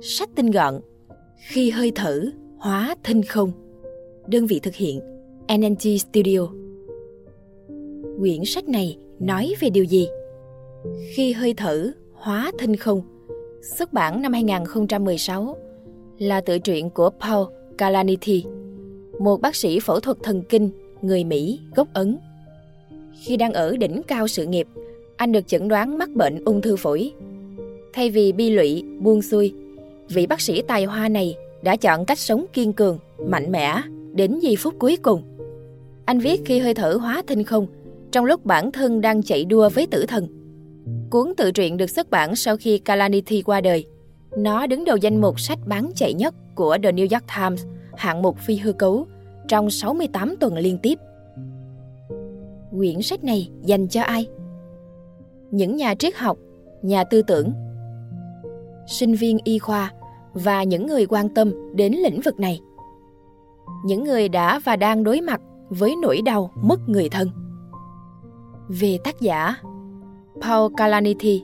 Sách tinh gọn Khi hơi thở hóa thinh không Đơn vị thực hiện NNT Studio Quyển sách này nói về điều gì? Khi hơi thở hóa thinh không Xuất bản năm 2016 Là tự truyện của Paul Kalanithi Một bác sĩ phẫu thuật thần kinh người Mỹ gốc Ấn Khi đang ở đỉnh cao sự nghiệp anh được chẩn đoán mắc bệnh ung thư phổi. Thay vì bi lụy, buông xuôi, vị bác sĩ tài hoa này đã chọn cách sống kiên cường, mạnh mẽ đến giây phút cuối cùng. Anh viết khi hơi thở hóa thinh không, trong lúc bản thân đang chạy đua với tử thần. Cuốn tự truyện được xuất bản sau khi Kalanithi qua đời. Nó đứng đầu danh mục sách bán chạy nhất của The New York Times, hạng mục phi hư cấu, trong 68 tuần liên tiếp. Quyển sách này dành cho ai? những nhà triết học, nhà tư tưởng, sinh viên y khoa và những người quan tâm đến lĩnh vực này. Những người đã và đang đối mặt với nỗi đau mất người thân. Về tác giả, Paul Kalanithi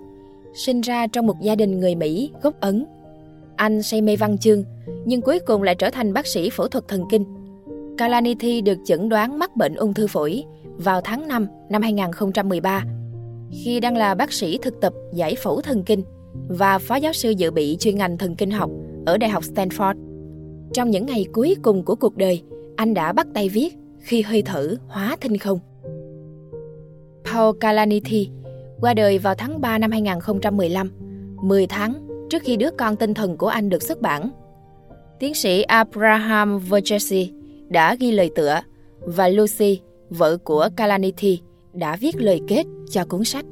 sinh ra trong một gia đình người Mỹ gốc Ấn. Anh say mê văn chương, nhưng cuối cùng lại trở thành bác sĩ phẫu thuật thần kinh. Kalanithi được chẩn đoán mắc bệnh ung thư phổi vào tháng 5 năm 2013 khi đang là bác sĩ thực tập giải phẫu thần kinh và phó giáo sư dự bị chuyên ngành thần kinh học ở Đại học Stanford. Trong những ngày cuối cùng của cuộc đời, anh đã bắt tay viết khi hơi thở hóa thinh không. Paul Kalanithi qua đời vào tháng 3 năm 2015, 10 tháng trước khi đứa con tinh thần của anh được xuất bản. Tiến sĩ Abraham Vergesi đã ghi lời tựa và Lucy, vợ của Kalanithi, đã viết lời kết cho cuốn sách.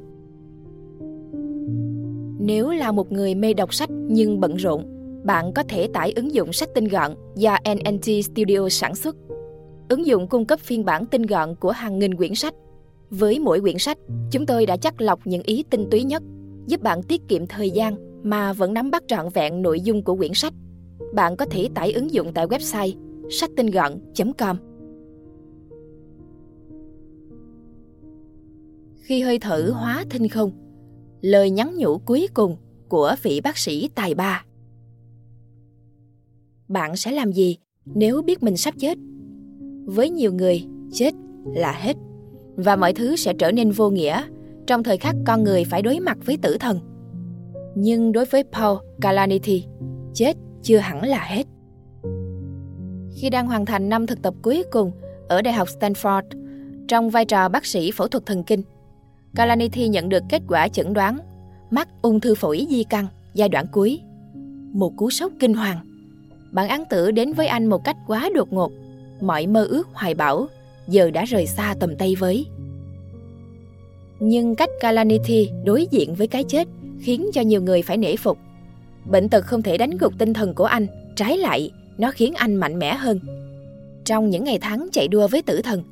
Nếu là một người mê đọc sách nhưng bận rộn, bạn có thể tải ứng dụng sách tinh gọn do NNT Studio sản xuất. Ứng dụng cung cấp phiên bản tinh gọn của hàng nghìn quyển sách. Với mỗi quyển sách, chúng tôi đã chắc lọc những ý tinh túy nhất, giúp bạn tiết kiệm thời gian mà vẫn nắm bắt trọn vẹn nội dung của quyển sách. Bạn có thể tải ứng dụng tại website sách tinh gọn.com. khi hơi thở hóa thinh không lời nhắn nhủ cuối cùng của vị bác sĩ tài ba bạn sẽ làm gì nếu biết mình sắp chết với nhiều người, chết là hết, và mọi thứ sẽ trở nên vô nghĩa trong thời khắc con người phải đối mặt với tử thần nhưng đối với paul kalanithi, chết chưa hẳn là hết khi đang hoàn thành năm thực tập cuối cùng ở đại học stanford, trong vai trò bác sĩ phẫu thuật thần kinh, Kalanithi nhận được kết quả chẩn đoán mắc ung thư phổi di căn giai đoạn cuối. Một cú sốc kinh hoàng. Bản án tử đến với anh một cách quá đột ngột. Mọi mơ ước hoài bão giờ đã rời xa tầm tay với. Nhưng cách Kalanithi đối diện với cái chết khiến cho nhiều người phải nể phục. Bệnh tật không thể đánh gục tinh thần của anh, trái lại, nó khiến anh mạnh mẽ hơn. Trong những ngày tháng chạy đua với tử thần,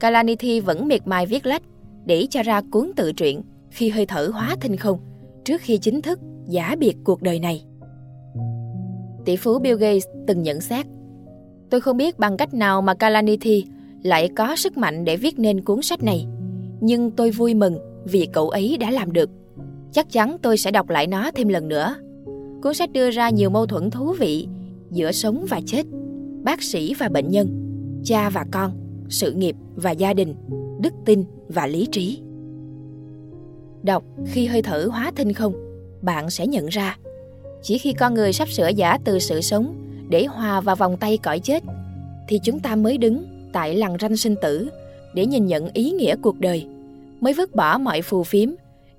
Kalanithi vẫn miệt mài viết lách, để cho ra cuốn tự truyện khi hơi thở hóa thinh không trước khi chính thức giả biệt cuộc đời này. Tỷ phú Bill Gates từng nhận xét Tôi không biết bằng cách nào mà Kalanithi lại có sức mạnh để viết nên cuốn sách này. Nhưng tôi vui mừng vì cậu ấy đã làm được. Chắc chắn tôi sẽ đọc lại nó thêm lần nữa. Cuốn sách đưa ra nhiều mâu thuẫn thú vị giữa sống và chết, bác sĩ và bệnh nhân, cha và con, sự nghiệp và gia đình, đức tin và lý trí. Đọc khi hơi thở hóa thinh không, bạn sẽ nhận ra chỉ khi con người sắp sửa giả từ sự sống để hòa vào vòng tay cõi chết thì chúng ta mới đứng tại lằn ranh sinh tử để nhìn nhận ý nghĩa cuộc đời, mới vứt bỏ mọi phù phiếm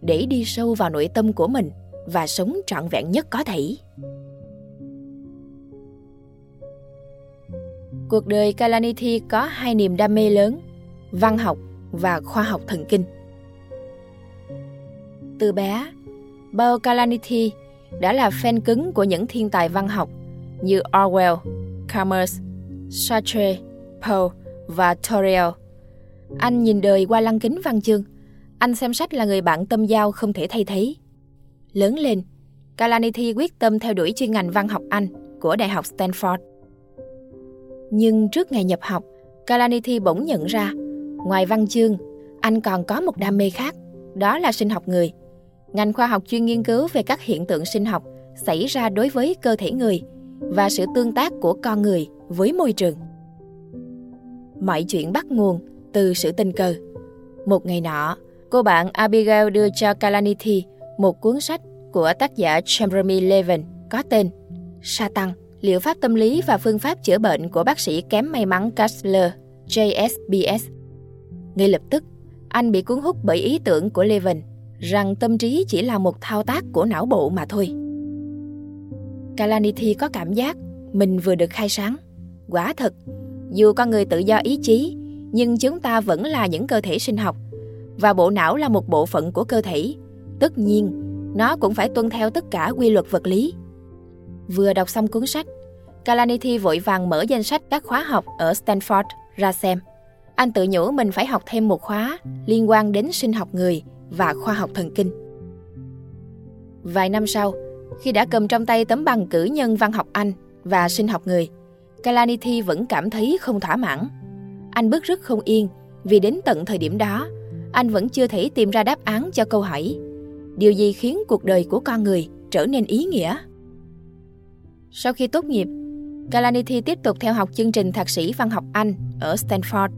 để đi sâu vào nội tâm của mình và sống trọn vẹn nhất có thể. Cuộc đời Kalanithi có hai niềm đam mê lớn, văn học và khoa học thần kinh. Từ bé, Bao Kalanithi đã là fan cứng của những thiên tài văn học như Orwell, Camus, Sartre, Poe và Thoreau. Anh nhìn đời qua lăng kính văn chương. Anh xem sách là người bạn tâm giao không thể thay thế. Lớn lên, Kalanithi quyết tâm theo đuổi chuyên ngành văn học Anh của Đại học Stanford. Nhưng trước ngày nhập học, Kalanithi bỗng nhận ra Ngoài văn chương, anh còn có một đam mê khác, đó là sinh học người. Ngành khoa học chuyên nghiên cứu về các hiện tượng sinh học xảy ra đối với cơ thể người và sự tương tác của con người với môi trường. Mọi chuyện bắt nguồn từ sự tình cờ. Một ngày nọ, cô bạn Abigail đưa cho Kalaniti một cuốn sách của tác giả Jeremy Levin có tên Satan, liệu pháp tâm lý và phương pháp chữa bệnh của bác sĩ kém may mắn Kessler, JSBS. Ngay lập tức, anh bị cuốn hút bởi ý tưởng của Levin rằng tâm trí chỉ là một thao tác của não bộ mà thôi. Kalanithi có cảm giác mình vừa được khai sáng. Quả thật, dù con người tự do ý chí, nhưng chúng ta vẫn là những cơ thể sinh học và bộ não là một bộ phận của cơ thể. Tất nhiên, nó cũng phải tuân theo tất cả quy luật vật lý. Vừa đọc xong cuốn sách, Kalanithi vội vàng mở danh sách các khóa học ở Stanford ra xem. Anh tự nhủ mình phải học thêm một khóa liên quan đến sinh học người và khoa học thần kinh. Vài năm sau, khi đã cầm trong tay tấm bằng cử nhân văn học Anh và sinh học người, Kalanithi vẫn cảm thấy không thỏa mãn. Anh bức rất không yên vì đến tận thời điểm đó, anh vẫn chưa thể tìm ra đáp án cho câu hỏi điều gì khiến cuộc đời của con người trở nên ý nghĩa. Sau khi tốt nghiệp, Kalanithi tiếp tục theo học chương trình thạc sĩ văn học Anh ở Stanford.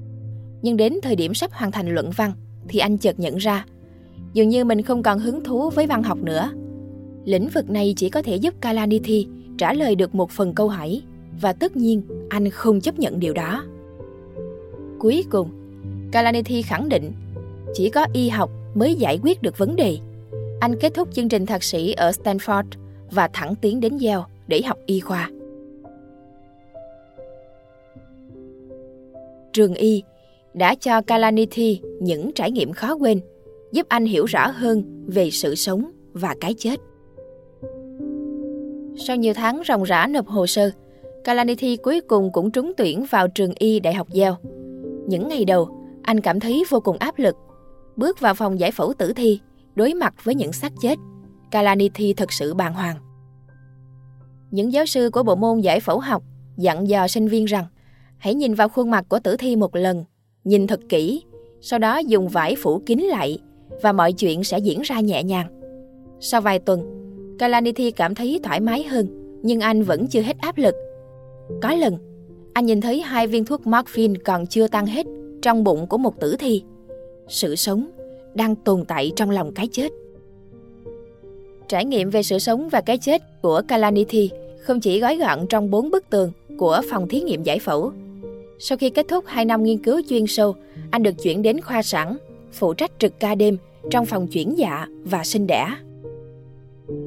Nhưng đến thời điểm sắp hoàn thành luận văn thì anh chợt nhận ra dường như mình không còn hứng thú với văn học nữa. Lĩnh vực này chỉ có thể giúp Kalanithi trả lời được một phần câu hỏi và tất nhiên anh không chấp nhận điều đó. Cuối cùng, Kalanithi khẳng định chỉ có y học mới giải quyết được vấn đề. Anh kết thúc chương trình thạc sĩ ở Stanford và thẳng tiến đến Yale để học y khoa. Trường y đã cho Kalanithi những trải nghiệm khó quên, giúp anh hiểu rõ hơn về sự sống và cái chết. Sau nhiều tháng ròng rã nộp hồ sơ, Kalanithi cuối cùng cũng trúng tuyển vào trường y Đại học Yale. Những ngày đầu, anh cảm thấy vô cùng áp lực. Bước vào phòng giải phẫu tử thi, đối mặt với những xác chết, Kalanithi thật sự bàng hoàng. Những giáo sư của bộ môn giải phẫu học dặn dò sinh viên rằng hãy nhìn vào khuôn mặt của tử thi một lần, nhìn thật kỹ, sau đó dùng vải phủ kín lại và mọi chuyện sẽ diễn ra nhẹ nhàng. Sau vài tuần, Kalanithi cảm thấy thoải mái hơn, nhưng anh vẫn chưa hết áp lực. Có lần, anh nhìn thấy hai viên thuốc morphine còn chưa tan hết trong bụng của một tử thi. Sự sống đang tồn tại trong lòng cái chết. Trải nghiệm về sự sống và cái chết của Kalanithi không chỉ gói gọn trong bốn bức tường của phòng thí nghiệm giải phẫu. Sau khi kết thúc 2 năm nghiên cứu chuyên sâu, anh được chuyển đến khoa sản, phụ trách trực ca đêm trong phòng chuyển dạ và sinh đẻ.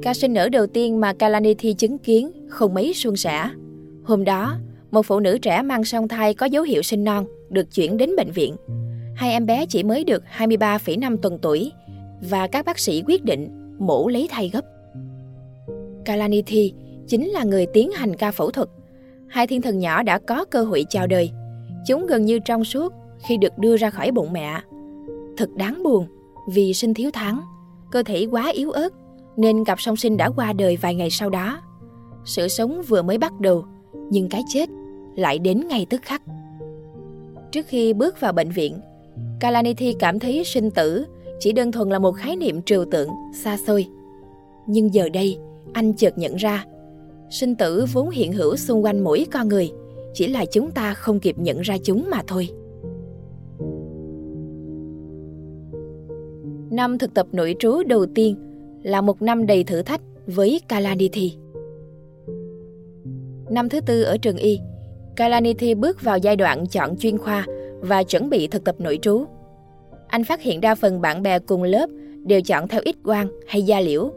Ca sinh nở đầu tiên mà Kalanithi chứng kiến không mấy suôn sẻ. Hôm đó, một phụ nữ trẻ mang song thai có dấu hiệu sinh non được chuyển đến bệnh viện. Hai em bé chỉ mới được 23,5 tuần tuổi và các bác sĩ quyết định mổ lấy thai gấp. Kalanithi chính là người tiến hành ca phẫu thuật. Hai thiên thần nhỏ đã có cơ hội chào đời. Chúng gần như trong suốt khi được đưa ra khỏi bụng mẹ. Thật đáng buồn vì sinh thiếu tháng, cơ thể quá yếu ớt nên cặp song sinh đã qua đời vài ngày sau đó. Sự sống vừa mới bắt đầu, nhưng cái chết lại đến ngay tức khắc. Trước khi bước vào bệnh viện, Kalanithi cảm thấy sinh tử chỉ đơn thuần là một khái niệm trừu tượng, xa xôi. Nhưng giờ đây, anh chợt nhận ra, sinh tử vốn hiện hữu xung quanh mỗi con người, chỉ là chúng ta không kịp nhận ra chúng mà thôi. Năm thực tập nội trú đầu tiên là một năm đầy thử thách với Kalanithi. Năm thứ tư ở trường Y, Kalanithi bước vào giai đoạn chọn chuyên khoa và chuẩn bị thực tập nội trú. Anh phát hiện đa phần bạn bè cùng lớp đều chọn theo ít quang hay da liễu.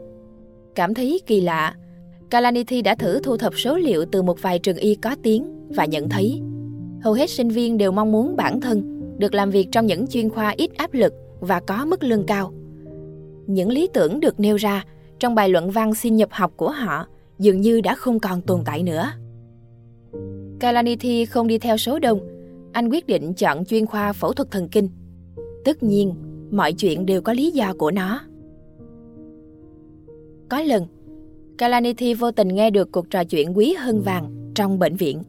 Cảm thấy kỳ lạ, Kalanithi đã thử thu thập số liệu từ một vài trường y có tiếng và nhận thấy hầu hết sinh viên đều mong muốn bản thân được làm việc trong những chuyên khoa ít áp lực và có mức lương cao. Những lý tưởng được nêu ra trong bài luận văn xin nhập học của họ dường như đã không còn tồn tại nữa. Kalaniti không đi theo số đông, anh quyết định chọn chuyên khoa phẫu thuật thần kinh. Tất nhiên, mọi chuyện đều có lý do của nó. Có lần, Kalaniti vô tình nghe được cuộc trò chuyện quý hơn vàng trong bệnh viện.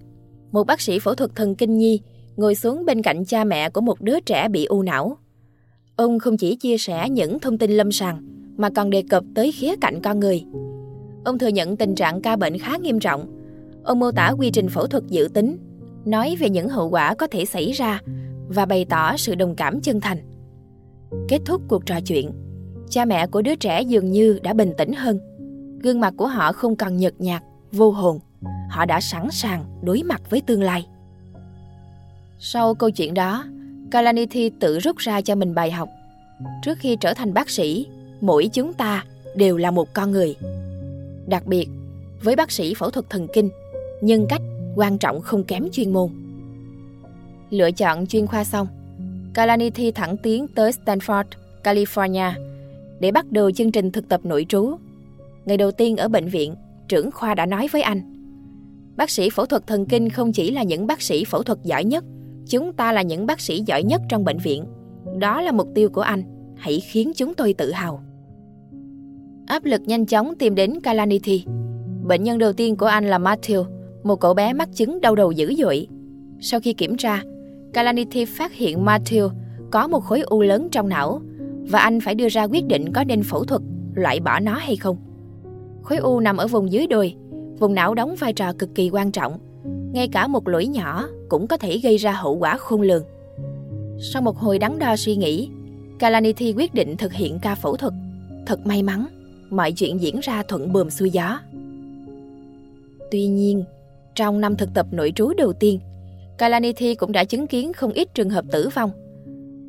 Một bác sĩ phẫu thuật thần kinh nhi ngồi xuống bên cạnh cha mẹ của một đứa trẻ bị u não. Ông không chỉ chia sẻ những thông tin lâm sàng mà còn đề cập tới khía cạnh con người. Ông thừa nhận tình trạng ca bệnh khá nghiêm trọng. Ông mô tả quy trình phẫu thuật dự tính, nói về những hậu quả có thể xảy ra và bày tỏ sự đồng cảm chân thành. Kết thúc cuộc trò chuyện, cha mẹ của đứa trẻ dường như đã bình tĩnh hơn. Gương mặt của họ không còn nhợt nhạt, vô hồn. Họ đã sẵn sàng đối mặt với tương lai. Sau câu chuyện đó, Kalanithi tự rút ra cho mình bài học. Trước khi trở thành bác sĩ, mỗi chúng ta đều là một con người. Đặc biệt, với bác sĩ phẫu thuật thần kinh, nhân cách quan trọng không kém chuyên môn. Lựa chọn chuyên khoa xong, Kalanithi thẳng tiến tới Stanford, California để bắt đầu chương trình thực tập nội trú. Ngày đầu tiên ở bệnh viện, trưởng khoa đã nói với anh Bác sĩ phẫu thuật thần kinh không chỉ là những bác sĩ phẫu thuật giỏi nhất, chúng ta là những bác sĩ giỏi nhất trong bệnh viện. Đó là mục tiêu của anh, hãy khiến chúng tôi tự hào. Áp lực nhanh chóng tìm đến Kalaniti. Bệnh nhân đầu tiên của anh là Matthew, một cậu bé mắc chứng đau đầu dữ dội. Sau khi kiểm tra, Kalaniti phát hiện Matthew có một khối u lớn trong não và anh phải đưa ra quyết định có nên phẫu thuật, loại bỏ nó hay không. Khối u nằm ở vùng dưới đùi, vùng não đóng vai trò cực kỳ quan trọng. Ngay cả một lỗi nhỏ cũng có thể gây ra hậu quả khôn lường. Sau một hồi đắn đo suy nghĩ, Kalanithi quyết định thực hiện ca phẫu thuật. Thật may mắn, mọi chuyện diễn ra thuận bườm xuôi gió. Tuy nhiên, trong năm thực tập nội trú đầu tiên, Kalanithi cũng đã chứng kiến không ít trường hợp tử vong.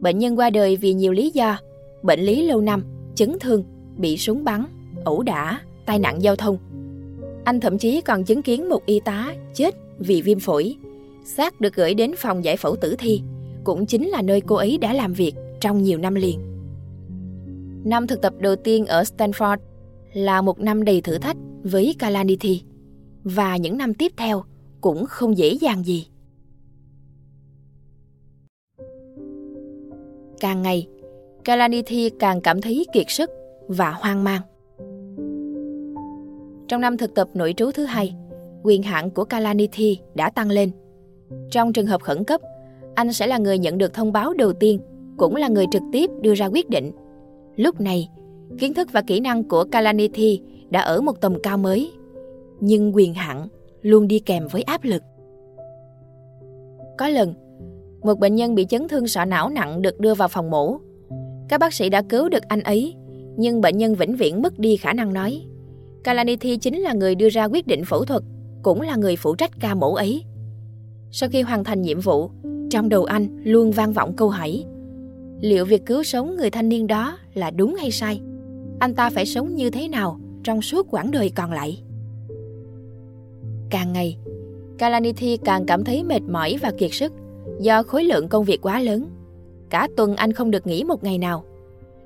Bệnh nhân qua đời vì nhiều lý do, bệnh lý lâu năm, chấn thương, bị súng bắn, ẩu đả, tai nạn giao thông. Anh thậm chí còn chứng kiến một y tá chết vì viêm phổi. Xác được gửi đến phòng giải phẫu tử thi, cũng chính là nơi cô ấy đã làm việc trong nhiều năm liền. Năm thực tập đầu tiên ở Stanford là một năm đầy thử thách với Kalaniti và những năm tiếp theo cũng không dễ dàng gì. Càng ngày, Kalaniti càng cảm thấy kiệt sức và hoang mang. Trong năm thực tập nội trú thứ hai, quyền hạn của Kalanithi đã tăng lên. Trong trường hợp khẩn cấp, anh sẽ là người nhận được thông báo đầu tiên, cũng là người trực tiếp đưa ra quyết định. Lúc này, kiến thức và kỹ năng của Kalanithi đã ở một tầm cao mới, nhưng quyền hạn luôn đi kèm với áp lực. Có lần, một bệnh nhân bị chấn thương sọ não nặng được đưa vào phòng mổ. Các bác sĩ đã cứu được anh ấy, nhưng bệnh nhân vĩnh viễn mất đi khả năng nói. Kalanithi chính là người đưa ra quyết định phẫu thuật, cũng là người phụ trách ca mổ ấy. Sau khi hoàn thành nhiệm vụ, trong đầu anh luôn vang vọng câu hỏi Liệu việc cứu sống người thanh niên đó là đúng hay sai? Anh ta phải sống như thế nào trong suốt quãng đời còn lại? Càng ngày, Kalanithi càng cảm thấy mệt mỏi và kiệt sức do khối lượng công việc quá lớn. Cả tuần anh không được nghỉ một ngày nào.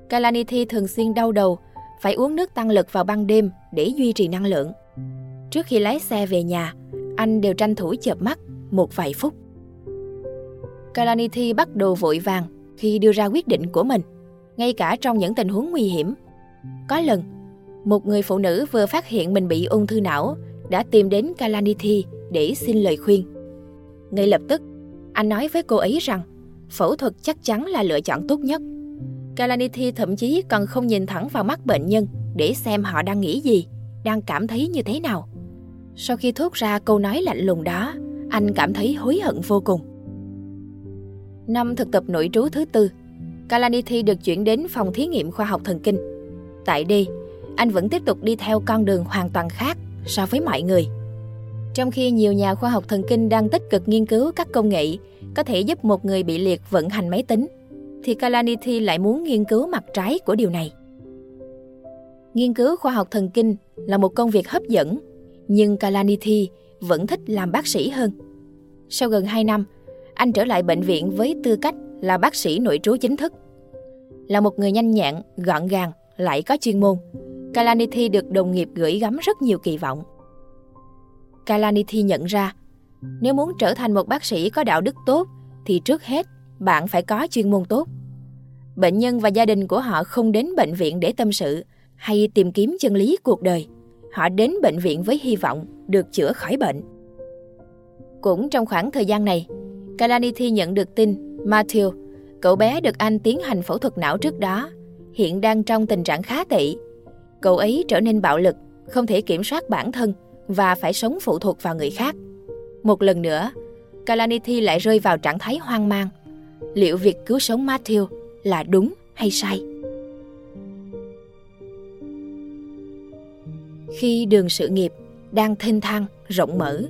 Kalanithi thường xuyên đau đầu, phải uống nước tăng lực vào ban đêm để duy trì năng lượng. Trước khi lái xe về nhà, anh đều tranh thủ chợp mắt một vài phút. Kalanithi bắt đầu vội vàng khi đưa ra quyết định của mình, ngay cả trong những tình huống nguy hiểm. Có lần, một người phụ nữ vừa phát hiện mình bị ung thư não đã tìm đến Kalanithi để xin lời khuyên. Ngay lập tức, anh nói với cô ấy rằng phẫu thuật chắc chắn là lựa chọn tốt nhất. Kalaniti thậm chí còn không nhìn thẳng vào mắt bệnh nhân để xem họ đang nghĩ gì, đang cảm thấy như thế nào. Sau khi thốt ra câu nói lạnh lùng đó, anh cảm thấy hối hận vô cùng. Năm thực tập nội trú thứ tư, Kalaniti được chuyển đến phòng thí nghiệm khoa học thần kinh. Tại đây, anh vẫn tiếp tục đi theo con đường hoàn toàn khác so với mọi người. Trong khi nhiều nhà khoa học thần kinh đang tích cực nghiên cứu các công nghệ có thể giúp một người bị liệt vận hành máy tính, thì Kalanithi lại muốn nghiên cứu mặt trái của điều này. Nghiên cứu khoa học thần kinh là một công việc hấp dẫn, nhưng Kalanithi vẫn thích làm bác sĩ hơn. Sau gần 2 năm, anh trở lại bệnh viện với tư cách là bác sĩ nội trú chính thức. Là một người nhanh nhẹn, gọn gàng, lại có chuyên môn, Kalanithi được đồng nghiệp gửi gắm rất nhiều kỳ vọng. Kalanithi nhận ra, nếu muốn trở thành một bác sĩ có đạo đức tốt thì trước hết bạn phải có chuyên môn tốt. Bệnh nhân và gia đình của họ không đến bệnh viện để tâm sự hay tìm kiếm chân lý cuộc đời. Họ đến bệnh viện với hy vọng được chữa khỏi bệnh. Cũng trong khoảng thời gian này, Kalanithi nhận được tin Matthew, cậu bé được anh tiến hành phẫu thuật não trước đó, hiện đang trong tình trạng khá tệ. Cậu ấy trở nên bạo lực không thể kiểm soát bản thân và phải sống phụ thuộc vào người khác. Một lần nữa, Kalanithi lại rơi vào trạng thái hoang mang. Liệu việc cứu sống Matthew là đúng hay sai? Khi đường sự nghiệp đang thênh thang, rộng mở,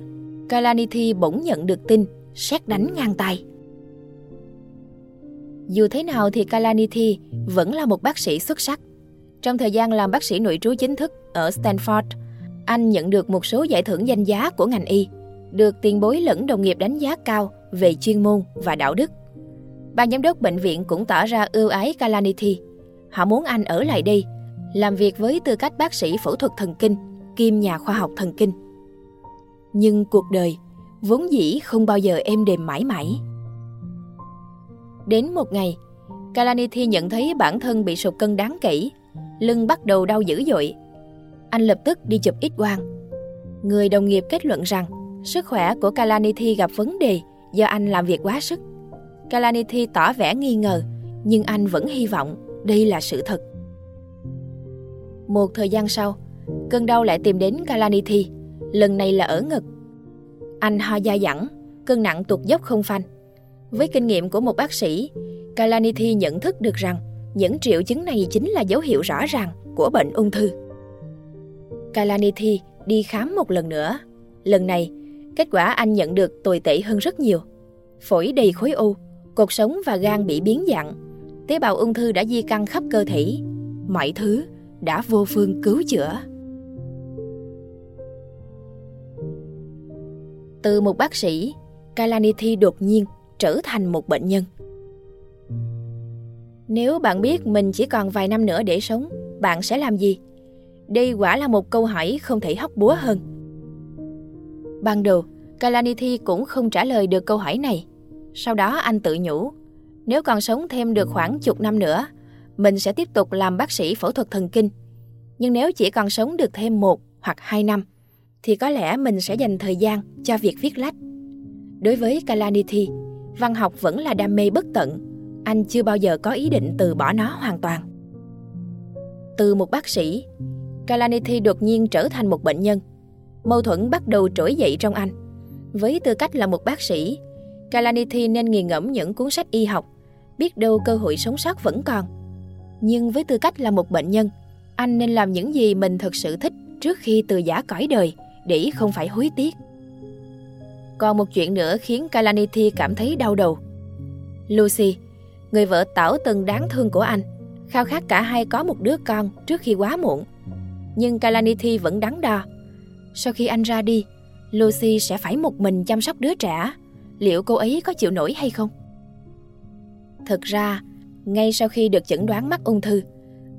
Kalaniti bỗng nhận được tin xét đánh ngang tay. Dù thế nào thì Kalaniti vẫn là một bác sĩ xuất sắc. Trong thời gian làm bác sĩ nội trú chính thức ở Stanford, anh nhận được một số giải thưởng danh giá của ngành y, được tiền bối lẫn đồng nghiệp đánh giá cao về chuyên môn và đạo đức. Ban giám đốc bệnh viện cũng tỏ ra ưu ái Kalaniti. Họ muốn anh ở lại đây, làm việc với tư cách bác sĩ phẫu thuật thần kinh, kim nhà khoa học thần kinh. Nhưng cuộc đời vốn dĩ không bao giờ êm đềm mãi mãi. Đến một ngày, Kalanithi nhận thấy bản thân bị sụt cân đáng kể, lưng bắt đầu đau dữ dội. Anh lập tức đi chụp ít quang. Người đồng nghiệp kết luận rằng sức khỏe của Kalanithi gặp vấn đề do anh làm việc quá sức. Kalanithi tỏ vẻ nghi ngờ, nhưng anh vẫn hy vọng đây là sự thật. Một thời gian sau, cơn đau lại tìm đến Kalanithi, lần này là ở ngực. Anh ho dai dẳng, cơn nặng tụt dốc không phanh. Với kinh nghiệm của một bác sĩ, Kalanithi nhận thức được rằng những triệu chứng này chính là dấu hiệu rõ ràng của bệnh ung thư. Kalanithi đi khám một lần nữa. Lần này, kết quả anh nhận được tồi tệ hơn rất nhiều. Phổi đầy khối u, cột sống và gan bị biến dạng. Tế bào ung thư đã di căn khắp cơ thể. Mọi thứ đã vô phương cứu chữa. Từ một bác sĩ, Kalanithi đột nhiên trở thành một bệnh nhân. Nếu bạn biết mình chỉ còn vài năm nữa để sống, bạn sẽ làm gì? Đây quả là một câu hỏi không thể hóc búa hơn. Ban đầu, Kalanithi cũng không trả lời được câu hỏi này. Sau đó anh tự nhủ, nếu còn sống thêm được khoảng chục năm nữa, mình sẽ tiếp tục làm bác sĩ phẫu thuật thần kinh. Nhưng nếu chỉ còn sống được thêm một hoặc hai năm, thì có lẽ mình sẽ dành thời gian cho việc viết lách. Đối với Kalanithi, văn học vẫn là đam mê bất tận. Anh chưa bao giờ có ý định từ bỏ nó hoàn toàn. Từ một bác sĩ, Kalanithi đột nhiên trở thành một bệnh nhân. Mâu thuẫn bắt đầu trỗi dậy trong anh. Với tư cách là một bác sĩ, Kalanithi nên nghiền ngẫm những cuốn sách y học, biết đâu cơ hội sống sót vẫn còn. Nhưng với tư cách là một bệnh nhân, anh nên làm những gì mình thực sự thích trước khi từ giả cõi đời để không phải hối tiếc. Còn một chuyện nữa khiến Kalanithi cảm thấy đau đầu. Lucy, người vợ tảo từng đáng thương của anh, khao khát cả hai có một đứa con trước khi quá muộn. Nhưng Kalanithi vẫn đắn đo. Sau khi anh ra đi, Lucy sẽ phải một mình chăm sóc đứa trẻ. Liệu cô ấy có chịu nổi hay không? Thực ra, ngay sau khi được chẩn đoán mắc ung thư,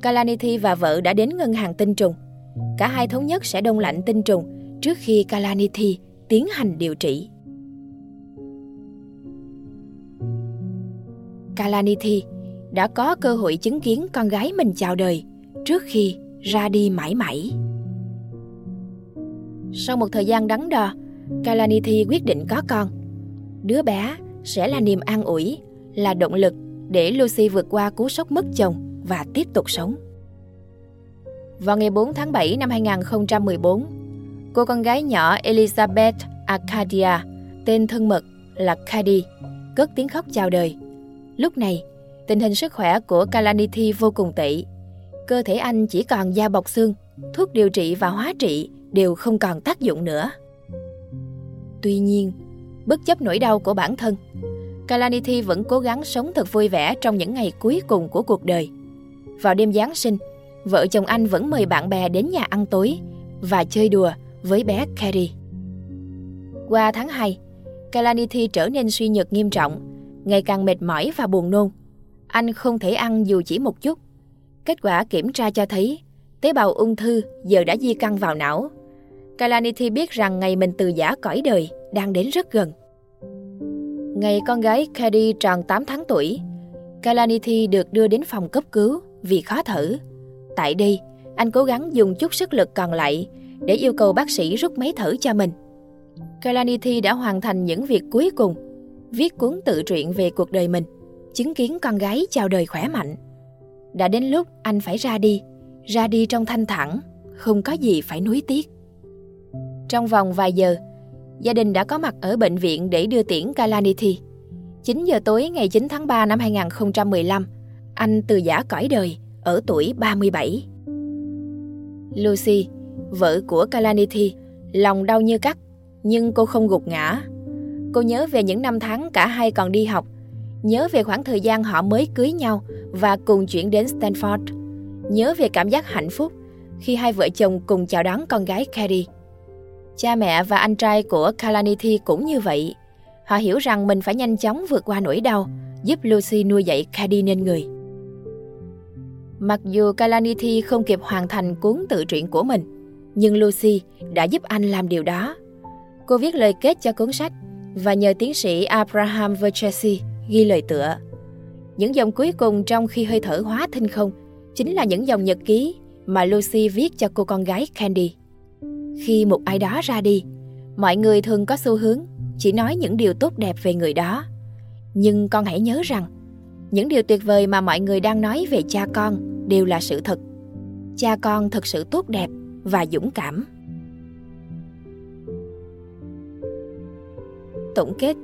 Kalanithi và vợ đã đến ngân hàng tinh trùng. Cả hai thống nhất sẽ đông lạnh tinh trùng trước khi Kalanithi tiến hành điều trị. Kalanithi đã có cơ hội chứng kiến con gái mình chào đời trước khi ra đi mãi mãi. Sau một thời gian đắn đo, Kalanithi quyết định có con. Đứa bé sẽ là niềm an ủi, là động lực để Lucy vượt qua cú sốc mất chồng và tiếp tục sống. Vào ngày 4 tháng 7 năm 2014, cô con gái nhỏ Elizabeth Arcadia, tên thân mật là Cady, cất tiếng khóc chào đời. Lúc này, tình hình sức khỏe của Kalanithi vô cùng tệ. Cơ thể anh chỉ còn da bọc xương, thuốc điều trị và hóa trị đều không còn tác dụng nữa. Tuy nhiên, bất chấp nỗi đau của bản thân, Kalanithi vẫn cố gắng sống thật vui vẻ trong những ngày cuối cùng của cuộc đời. Vào đêm Giáng sinh, vợ chồng anh vẫn mời bạn bè đến nhà ăn tối và chơi đùa với bé Carrie. Qua tháng 2, Kalanithi trở nên suy nhược nghiêm trọng, ngày càng mệt mỏi và buồn nôn. Anh không thể ăn dù chỉ một chút. Kết quả kiểm tra cho thấy tế bào ung thư giờ đã di căn vào não. Kalanithi biết rằng ngày mình từ giả cõi đời đang đến rất gần. Ngày con gái Kadi tròn 8 tháng tuổi, Kalanithi được đưa đến phòng cấp cứu vì khó thở. Tại đây, anh cố gắng dùng chút sức lực còn lại để yêu cầu bác sĩ rút máy thở cho mình. Kalanithi đã hoàn thành những việc cuối cùng, viết cuốn tự truyện về cuộc đời mình, chứng kiến con gái chào đời khỏe mạnh. Đã đến lúc anh phải ra đi, ra đi trong thanh thản, không có gì phải nuối tiếc. Trong vòng vài giờ, gia đình đã có mặt ở bệnh viện để đưa tiễn Kalaniti. 9 giờ tối ngày 9 tháng 3 năm 2015, anh từ giả cõi đời ở tuổi 37. Lucy, vợ của Kalaniti, lòng đau như cắt, nhưng cô không gục ngã. Cô nhớ về những năm tháng cả hai còn đi học, nhớ về khoảng thời gian họ mới cưới nhau và cùng chuyển đến Stanford, nhớ về cảm giác hạnh phúc khi hai vợ chồng cùng chào đón con gái Carrie. Cha mẹ và anh trai của Kalanithi cũng như vậy. Họ hiểu rằng mình phải nhanh chóng vượt qua nỗi đau, giúp Lucy nuôi dạy Cady nên người. Mặc dù Kalanithi không kịp hoàn thành cuốn tự truyện của mình, nhưng Lucy đã giúp anh làm điều đó. Cô viết lời kết cho cuốn sách và nhờ tiến sĩ Abraham Verchesi ghi lời tựa. Những dòng cuối cùng trong khi hơi thở hóa thinh không chính là những dòng nhật ký mà Lucy viết cho cô con gái Candy. Khi một ai đó ra đi, mọi người thường có xu hướng chỉ nói những điều tốt đẹp về người đó. Nhưng con hãy nhớ rằng, những điều tuyệt vời mà mọi người đang nói về cha con đều là sự thật. Cha con thật sự tốt đẹp và dũng cảm. Tổng kết,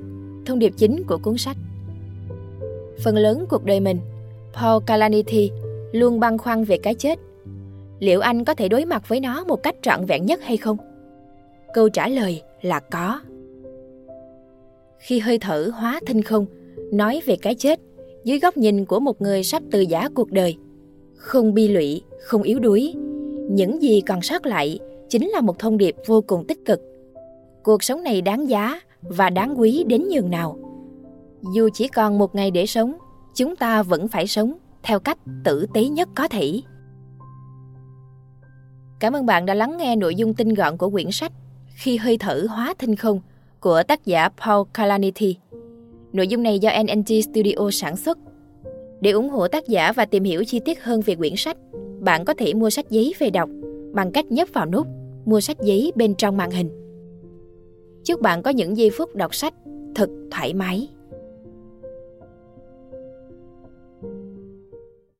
thông điệp chính của cuốn sách. Phần lớn cuộc đời mình, Paul Kalanithi luôn băn khoăn về cái chết. Liệu anh có thể đối mặt với nó một cách trọn vẹn nhất hay không? Câu trả lời là có. Khi hơi thở hóa thinh không, nói về cái chết dưới góc nhìn của một người sắp từ giả cuộc đời. Không bi lụy, không yếu đuối. Những gì còn sót lại chính là một thông điệp vô cùng tích cực. Cuộc sống này đáng giá và đáng quý đến nhường nào. Dù chỉ còn một ngày để sống, chúng ta vẫn phải sống theo cách tử tế nhất có thể. Cảm ơn bạn đã lắng nghe nội dung tinh gọn của quyển sách Khi hơi thở hóa thinh không của tác giả Paul Kalanithi. Nội dung này do NNT Studio sản xuất. Để ủng hộ tác giả và tìm hiểu chi tiết hơn về quyển sách, bạn có thể mua sách giấy về đọc bằng cách nhấp vào nút mua sách giấy bên trong màn hình. Chúc bạn có những giây phút đọc sách thật thoải mái.